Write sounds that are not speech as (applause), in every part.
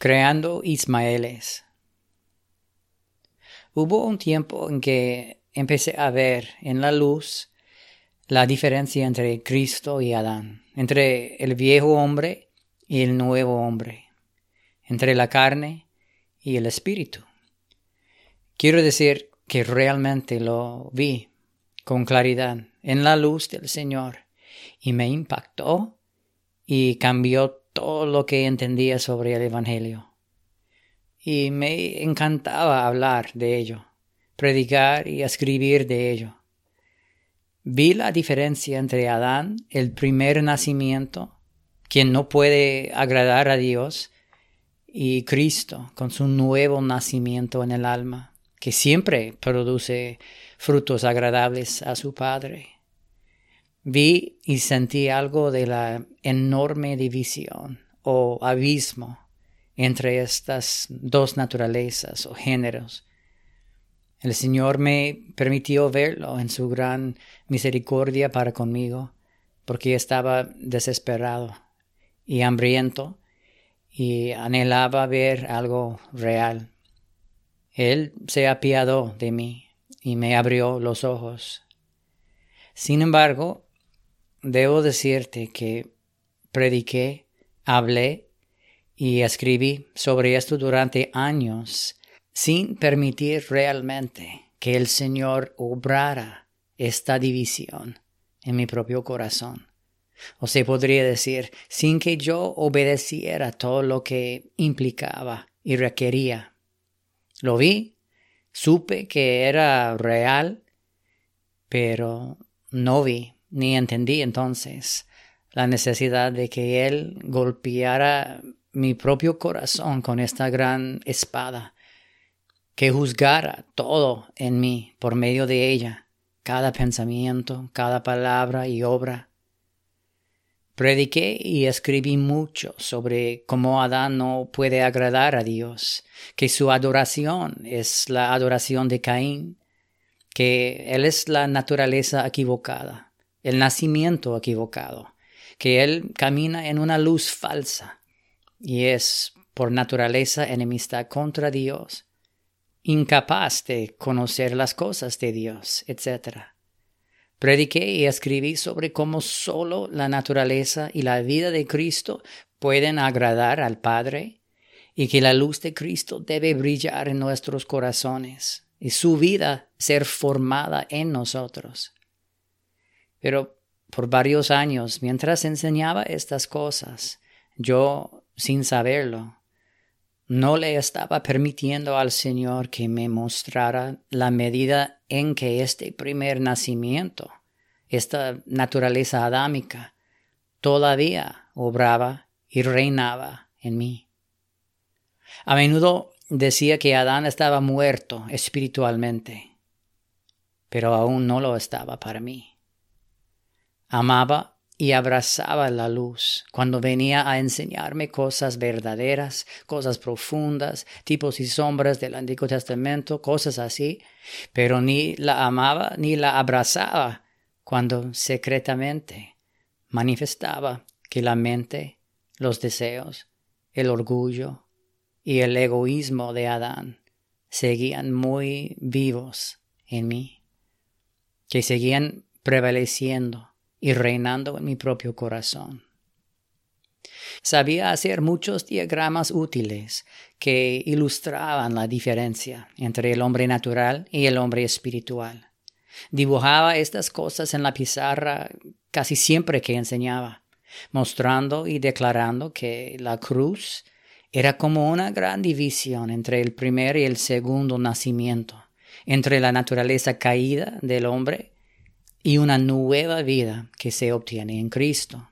Creando Ismaeles. Hubo un tiempo en que empecé a ver en la luz la diferencia entre Cristo y Adán, entre el viejo hombre y el nuevo hombre, entre la carne y el espíritu. Quiero decir que realmente lo vi con claridad en la luz del Señor y me impactó y cambió todo lo que entendía sobre el Evangelio. Y me encantaba hablar de ello, predicar y escribir de ello. Vi la diferencia entre Adán, el primer nacimiento, quien no puede agradar a Dios, y Cristo, con su nuevo nacimiento en el alma, que siempre produce frutos agradables a su Padre. Vi y sentí algo de la enorme división o abismo entre estas dos naturalezas o géneros. El Señor me permitió verlo en su gran misericordia para conmigo, porque estaba desesperado y hambriento y anhelaba ver algo real. Él se apiadó de mí y me abrió los ojos. Sin embargo, debo decirte que prediqué, hablé y escribí sobre esto durante años sin permitir realmente que el Señor obrara esta división en mi propio corazón. O se podría decir, sin que yo obedeciera todo lo que implicaba y requería. Lo vi, supe que era real, pero no vi ni entendí entonces la necesidad de que Él golpeara mi propio corazón con esta gran espada, que juzgara todo en mí por medio de ella, cada pensamiento, cada palabra y obra. Prediqué y escribí mucho sobre cómo Adán no puede agradar a Dios, que su adoración es la adoración de Caín, que él es la naturaleza equivocada el nacimiento equivocado, que él camina en una luz falsa y es por naturaleza enemistad contra Dios, incapaz de conocer las cosas de Dios, etc. Prediqué y escribí sobre cómo sólo la naturaleza y la vida de Cristo pueden agradar al Padre y que la luz de Cristo debe brillar en nuestros corazones y su vida ser formada en nosotros. Pero por varios años, mientras enseñaba estas cosas, yo, sin saberlo, no le estaba permitiendo al Señor que me mostrara la medida en que este primer nacimiento, esta naturaleza adámica, todavía obraba y reinaba en mí. A menudo decía que Adán estaba muerto espiritualmente, pero aún no lo estaba para mí. Amaba y abrazaba la luz cuando venía a enseñarme cosas verdaderas, cosas profundas, tipos y sombras del Antiguo Testamento, cosas así, pero ni la amaba ni la abrazaba cuando secretamente manifestaba que la mente, los deseos, el orgullo y el egoísmo de Adán seguían muy vivos en mí, que seguían prevaleciendo y reinando en mi propio corazón. Sabía hacer muchos diagramas útiles que ilustraban la diferencia entre el hombre natural y el hombre espiritual. Dibujaba estas cosas en la pizarra casi siempre que enseñaba, mostrando y declarando que la cruz era como una gran división entre el primer y el segundo nacimiento, entre la naturaleza caída del hombre y una nueva vida que se obtiene en Cristo.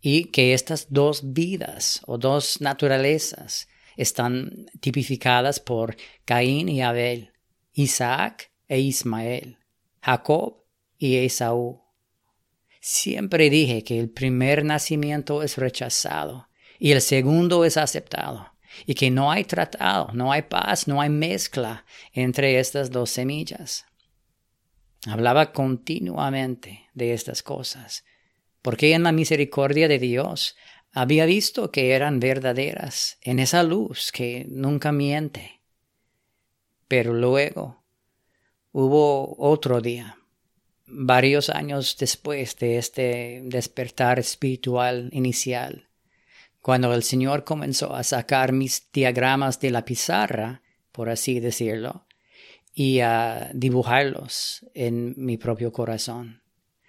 Y que estas dos vidas o dos naturalezas están tipificadas por Caín y Abel, Isaac e Ismael, Jacob y Esaú. Siempre dije que el primer nacimiento es rechazado y el segundo es aceptado, y que no hay tratado, no hay paz, no hay mezcla entre estas dos semillas. Hablaba continuamente de estas cosas, porque en la misericordia de Dios había visto que eran verdaderas en esa luz que nunca miente. Pero luego hubo otro día, varios años después de este despertar espiritual inicial, cuando el Señor comenzó a sacar mis diagramas de la pizarra, por así decirlo, y a dibujarlos en mi propio corazón.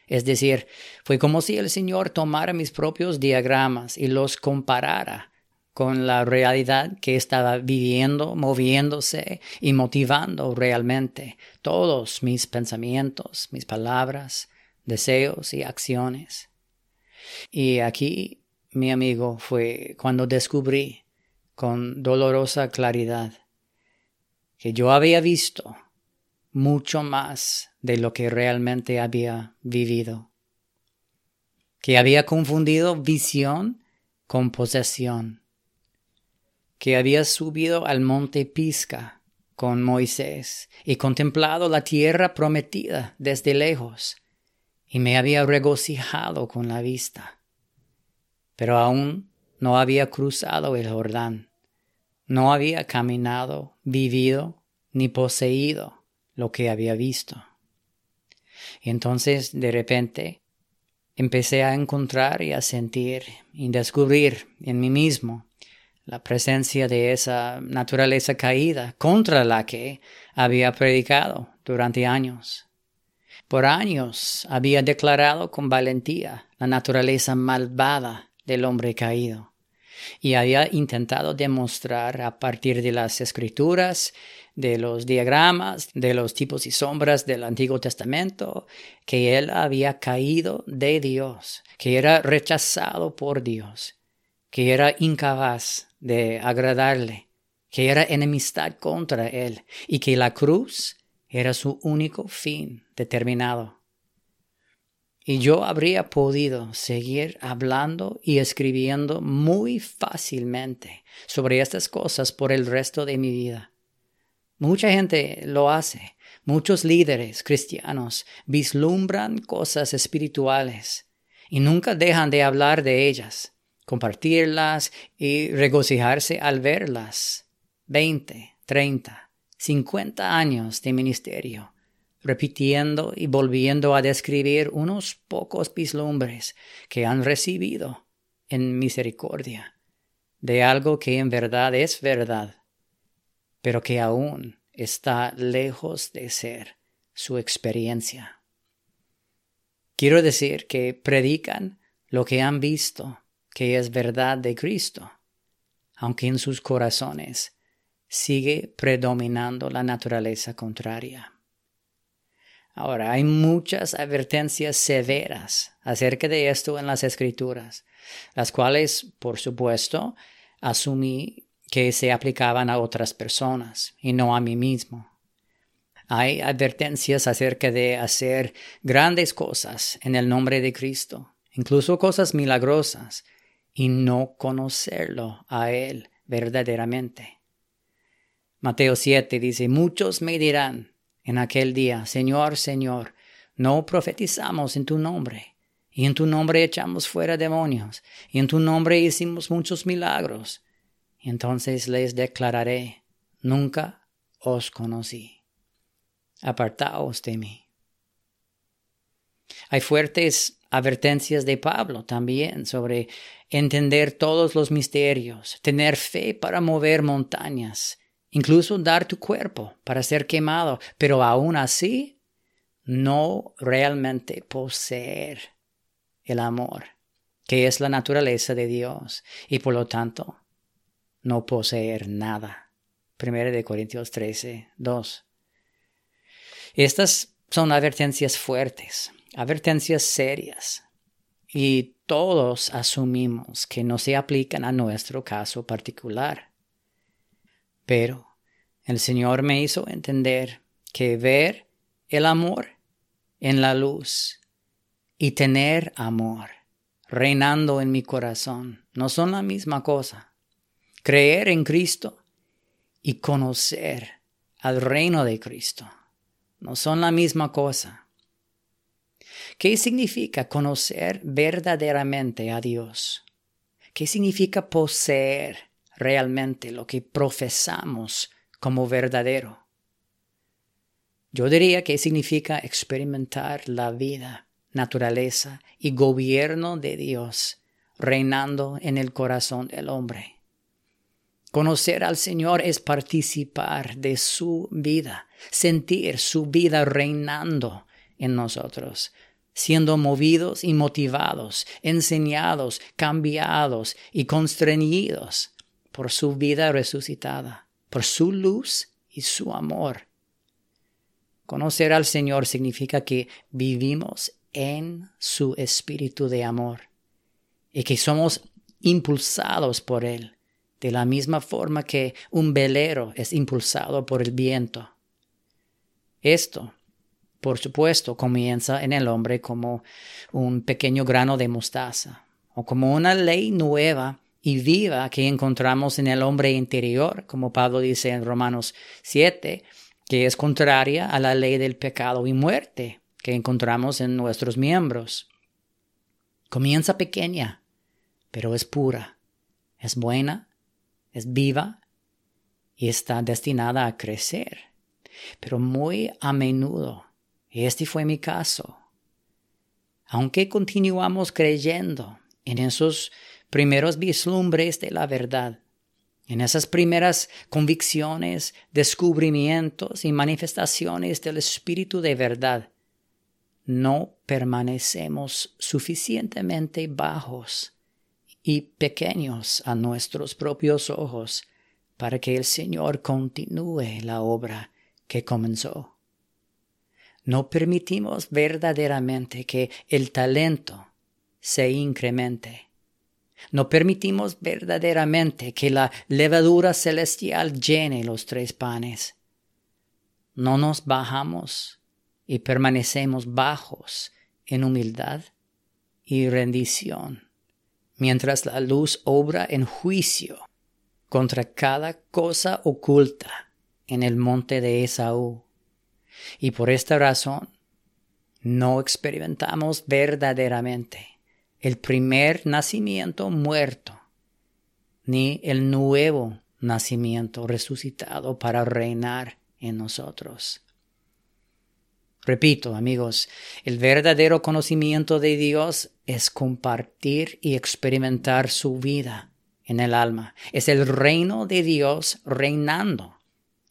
Es decir, fue como si el Señor tomara mis propios diagramas y los comparara con la realidad que estaba viviendo, moviéndose y motivando realmente todos mis pensamientos, mis palabras, deseos y acciones. Y aquí, mi amigo, fue cuando descubrí con dolorosa claridad que yo había visto mucho más de lo que realmente había vivido, que había confundido visión con posesión, que había subido al monte Pisca con Moisés y contemplado la tierra prometida desde lejos, y me había regocijado con la vista. Pero aún no había cruzado el Jordán, no había caminado, vivido, ni poseído lo que había visto. Y entonces, de repente, empecé a encontrar y a sentir y descubrir en mí mismo la presencia de esa naturaleza caída contra la que había predicado durante años. Por años había declarado con valentía la naturaleza malvada del hombre caído y había intentado demostrar a partir de las escrituras de los diagramas, de los tipos y sombras del Antiguo Testamento, que él había caído de Dios, que era rechazado por Dios, que era incapaz de agradarle, que era enemistad contra él y que la cruz era su único fin determinado. Y yo habría podido seguir hablando y escribiendo muy fácilmente sobre estas cosas por el resto de mi vida. Mucha gente lo hace. Muchos líderes cristianos vislumbran cosas espirituales y nunca dejan de hablar de ellas, compartirlas y regocijarse al verlas. Veinte, treinta, cincuenta años de ministerio, repitiendo y volviendo a describir unos pocos vislumbres que han recibido en misericordia de algo que en verdad es verdad pero que aún está lejos de ser su experiencia. Quiero decir que predican lo que han visto que es verdad de Cristo, aunque en sus corazones sigue predominando la naturaleza contraria. Ahora, hay muchas advertencias severas acerca de esto en las escrituras, las cuales, por supuesto, asumí que se aplicaban a otras personas y no a mí mismo. Hay advertencias acerca de hacer grandes cosas en el nombre de Cristo, incluso cosas milagrosas, y no conocerlo a Él verdaderamente. Mateo 7 dice, muchos me dirán en aquel día, Señor, Señor, no profetizamos en tu nombre, y en tu nombre echamos fuera demonios, y en tu nombre hicimos muchos milagros entonces les declararé, nunca os conocí. Apartaos de mí. Hay fuertes advertencias de Pablo también sobre entender todos los misterios, tener fe para mover montañas, incluso dar tu cuerpo para ser quemado, pero aún así no realmente poseer el amor, que es la naturaleza de Dios, y por lo tanto no poseer nada. Primera de Corintios 13, 2. Estas son advertencias fuertes, advertencias serias, y todos asumimos que no se aplican a nuestro caso particular. Pero el Señor me hizo entender que ver el amor en la luz y tener amor reinando en mi corazón no son la misma cosa creer en Cristo y conocer al reino de Cristo. No son la misma cosa. ¿Qué significa conocer verdaderamente a Dios? ¿Qué significa poseer realmente lo que profesamos como verdadero? Yo diría que significa experimentar la vida, naturaleza y gobierno de Dios reinando en el corazón del hombre. Conocer al Señor es participar de su vida, sentir su vida reinando en nosotros, siendo movidos y motivados, enseñados, cambiados y constreñidos por su vida resucitada, por su luz y su amor. Conocer al Señor significa que vivimos en su espíritu de amor y que somos impulsados por Él, de la misma forma que un velero es impulsado por el viento. Esto por supuesto, comienza en el hombre como un pequeño grano de mostaza, o como una ley nueva y viva que encontramos en el hombre interior, como Pablo dice en Romanos 7, que es contraria a la ley del pecado y muerte que encontramos en nuestros miembros. Comienza pequeña, pero es pura, es buena, es viva y está destinada a crecer. Pero muy a menudo este fue mi caso. Aunque continuamos creyendo en esos primeros vislumbres de la verdad, en esas primeras convicciones, descubrimientos y manifestaciones del Espíritu de verdad, no permanecemos suficientemente bajos y pequeños a nuestros propios ojos para que el Señor continúe la obra que comenzó no permitimos verdaderamente que el talento se incremente. No permitimos verdaderamente que la levadura celestial llene los tres panes. No nos bajamos y permanecemos bajos en humildad y rendición, mientras la luz obra en juicio contra cada cosa oculta en el monte de Esaú y por esta razón no experimentamos verdaderamente el primer nacimiento muerto, ni el nuevo nacimiento resucitado para reinar en nosotros. Repito, amigos, el verdadero conocimiento de Dios es compartir y experimentar su vida en el alma. Es el reino de Dios reinando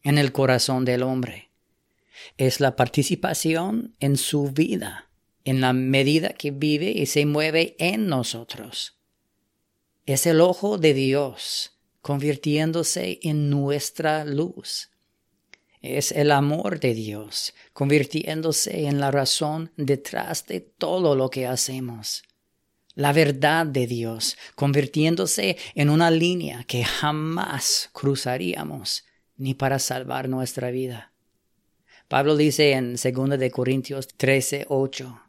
en el corazón del hombre es la participación en su vida, en la medida que vive y se mueve en nosotros. Es el ojo de Dios convirtiéndose en nuestra luz. Es el amor de Dios convirtiéndose en la razón detrás de todo lo que hacemos. La verdad de Dios convirtiéndose en una línea que jamás cruzaríamos ni para salvar nuestra vida. Pablo dice en 2 de Corintios 13, 8,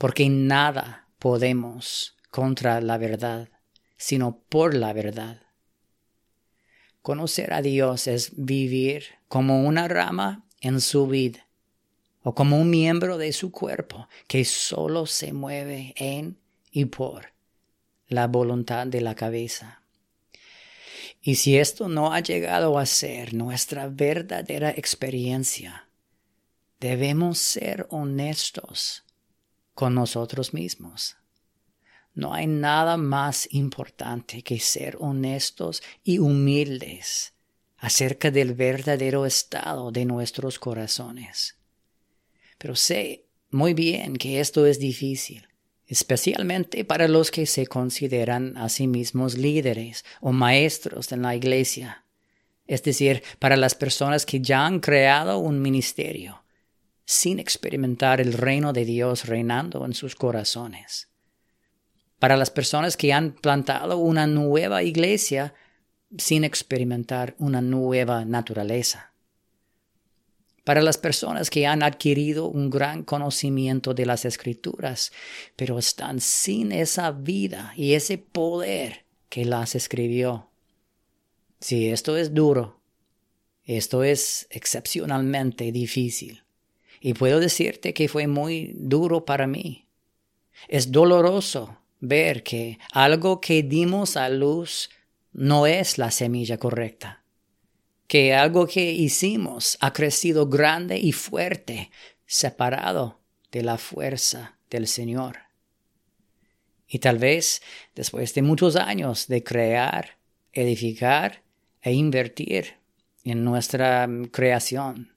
porque nada podemos contra la verdad, sino por la verdad. Conocer a Dios es vivir como una rama en su vida o como un miembro de su cuerpo que solo se mueve en y por la voluntad de la cabeza. Y si esto no ha llegado a ser nuestra verdadera experiencia, Debemos ser honestos con nosotros mismos. No hay nada más importante que ser honestos y humildes acerca del verdadero estado de nuestros corazones. Pero sé muy bien que esto es difícil, especialmente para los que se consideran a sí mismos líderes o maestros en la iglesia, es decir, para las personas que ya han creado un ministerio sin experimentar el reino de Dios reinando en sus corazones. Para las personas que han plantado una nueva iglesia sin experimentar una nueva naturaleza. Para las personas que han adquirido un gran conocimiento de las escrituras, pero están sin esa vida y ese poder que las escribió. Si esto es duro, esto es excepcionalmente difícil. Y puedo decirte que fue muy duro para mí. Es doloroso ver que algo que dimos a luz no es la semilla correcta, que algo que hicimos ha crecido grande y fuerte, separado de la fuerza del Señor. Y tal vez después de muchos años de crear, edificar e invertir en nuestra creación,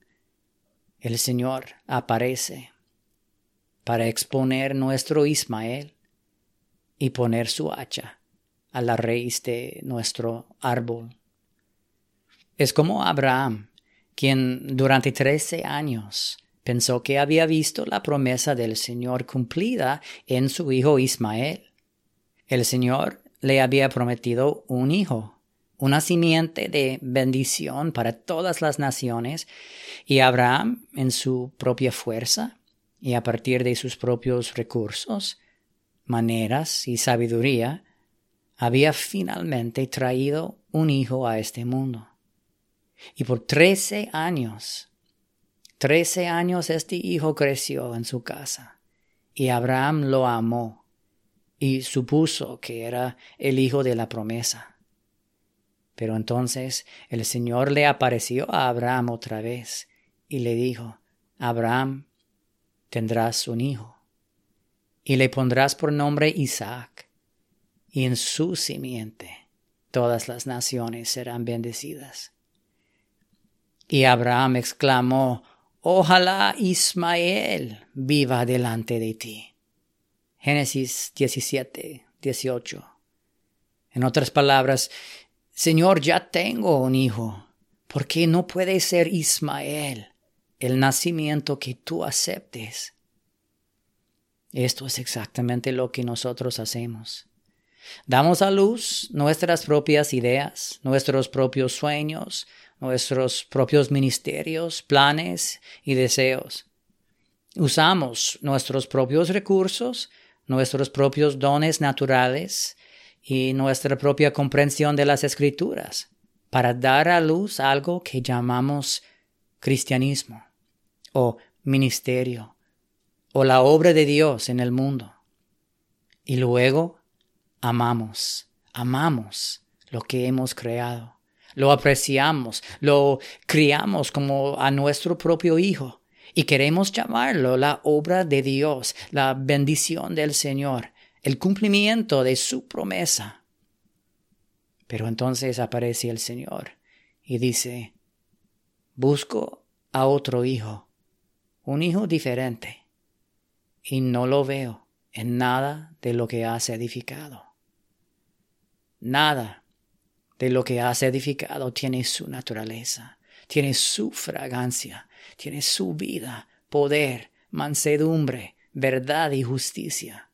el Señor aparece para exponer nuestro Ismael y poner su hacha a la raíz de nuestro árbol. Es como Abraham, quien durante trece años pensó que había visto la promesa del Señor cumplida en su hijo Ismael. El Señor le había prometido un hijo, una simiente de bendición para todas las naciones, y Abraham, en su propia fuerza y a partir de sus propios recursos, maneras y sabiduría, había finalmente traído un hijo a este mundo. Y por trece años, trece años este hijo creció en su casa, y Abraham lo amó, y supuso que era el hijo de la promesa. Pero entonces el Señor le apareció a Abraham otra vez, y le dijo, Abraham, tendrás un hijo, y le pondrás por nombre Isaac, y en su simiente todas las naciones serán bendecidas. Y Abraham exclamó, Ojalá Ismael viva delante de ti. Génesis 17, 18. En otras palabras, Señor, ya tengo un hijo. ¿Por qué no puede ser Ismael el nacimiento que tú aceptes? Esto es exactamente lo que nosotros hacemos. Damos a luz nuestras propias ideas, nuestros propios sueños, nuestros propios ministerios, planes y deseos. Usamos nuestros propios recursos, nuestros propios dones naturales y nuestra propia comprensión de las escrituras para dar a luz algo que llamamos cristianismo o ministerio o la obra de Dios en el mundo. Y luego amamos, amamos lo que hemos creado, lo apreciamos, lo criamos como a nuestro propio hijo y queremos llamarlo la obra de Dios, la bendición del Señor, el cumplimiento de su promesa. Pero entonces aparece el Señor y dice, busco a otro hijo, un hijo diferente, y no lo veo en nada de lo que has edificado. Nada de lo que has edificado tiene su naturaleza, tiene su fragancia, tiene su vida, poder, mansedumbre, verdad y justicia.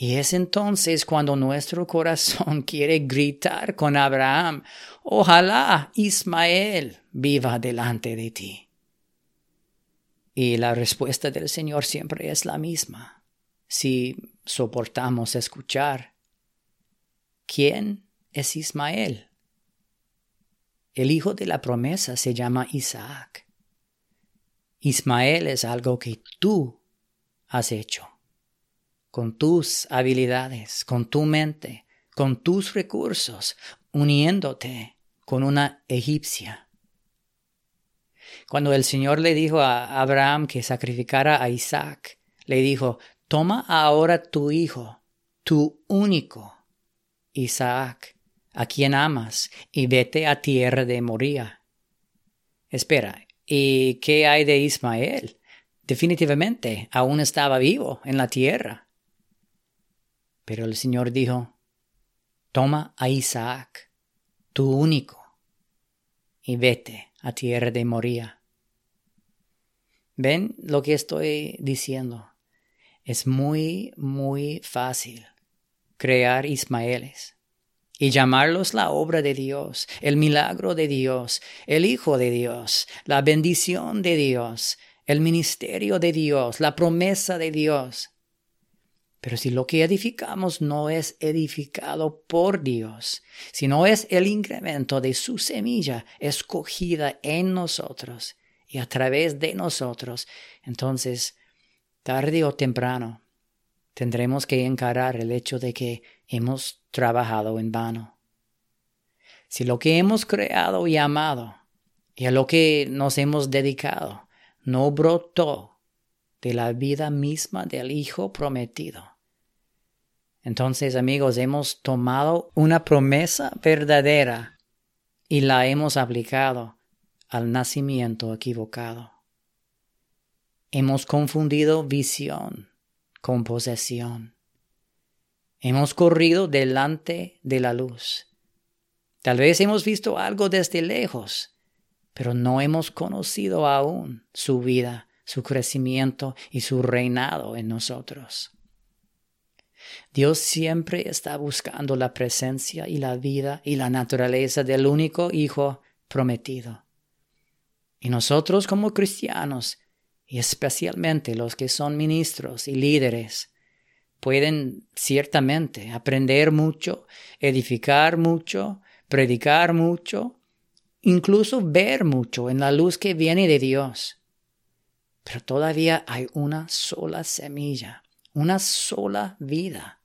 Y es entonces cuando nuestro corazón (laughs) quiere gritar con Abraham, ojalá Ismael viva delante de ti. Y la respuesta del Señor siempre es la misma, si soportamos escuchar ¿Quién es Ismael? El hijo de la promesa se llama Isaac. Ismael es algo que tú has hecho, con tus habilidades, con tu mente, con tus recursos, uniéndote con una egipcia. Cuando el Señor le dijo a Abraham que sacrificara a Isaac, le dijo, toma ahora tu hijo, tu único, Isaac, a quien amas, y vete a tierra de Moría. Espera, ¿y qué hay de Ismael? Definitivamente aún estaba vivo en la tierra. Pero el Señor dijo, Toma a Isaac, tu único, y vete a tierra de Moría. ¿Ven lo que estoy diciendo? Es muy, muy fácil crear Ismaeles y llamarlos la obra de Dios, el milagro de Dios, el Hijo de Dios, la bendición de Dios, el ministerio de Dios, la promesa de Dios. Pero si lo que edificamos no es edificado por Dios, si no es el incremento de su semilla escogida en nosotros y a través de nosotros, entonces, tarde o temprano, tendremos que encarar el hecho de que hemos trabajado en vano. Si lo que hemos creado y amado y a lo que nos hemos dedicado no brotó de la vida misma del Hijo prometido, entonces amigos hemos tomado una promesa verdadera y la hemos aplicado al nacimiento equivocado. Hemos confundido visión con posesión. Hemos corrido delante de la luz. Tal vez hemos visto algo desde lejos, pero no hemos conocido aún su vida, su crecimiento y su reinado en nosotros. Dios siempre está buscando la presencia y la vida y la naturaleza del único Hijo prometido. Y nosotros como cristianos, y especialmente los que son ministros y líderes, pueden ciertamente aprender mucho, edificar mucho, predicar mucho, incluso ver mucho en la luz que viene de Dios. Pero todavía hay una sola semilla, una sola vida,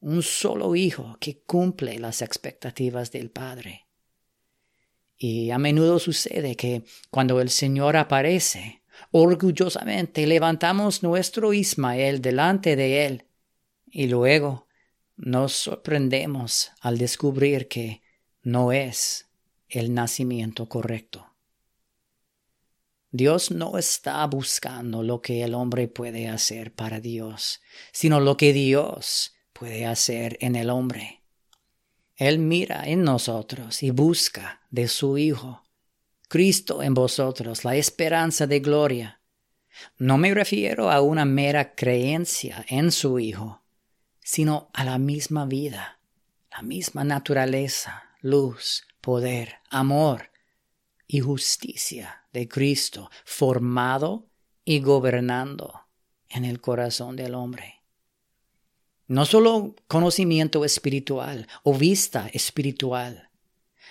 un solo hijo que cumple las expectativas del Padre. Y a menudo sucede que cuando el Señor aparece, orgullosamente levantamos nuestro Ismael delante de Él y luego nos sorprendemos al descubrir que no es el nacimiento correcto. Dios no está buscando lo que el hombre puede hacer para Dios, sino lo que Dios puede hacer en el hombre. Él mira en nosotros y busca de su Hijo, Cristo en vosotros, la esperanza de gloria. No me refiero a una mera creencia en su Hijo, sino a la misma vida, la misma naturaleza, luz, poder, amor y justicia de Cristo formado y gobernando en el corazón del hombre. No solo conocimiento espiritual o vista espiritual,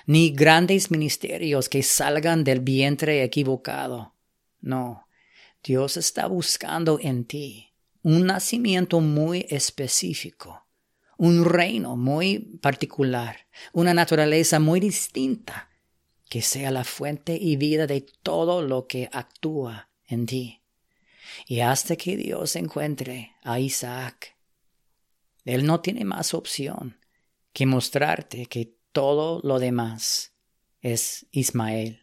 ni grandes ministerios que salgan del vientre equivocado. No, Dios está buscando en ti un nacimiento muy específico, un reino muy particular, una naturaleza muy distinta, que sea la fuente y vida de todo lo que actúa en ti. Y hasta que Dios encuentre a Isaac, Él no tiene más opción que mostrarte que todo lo demás es Ismael.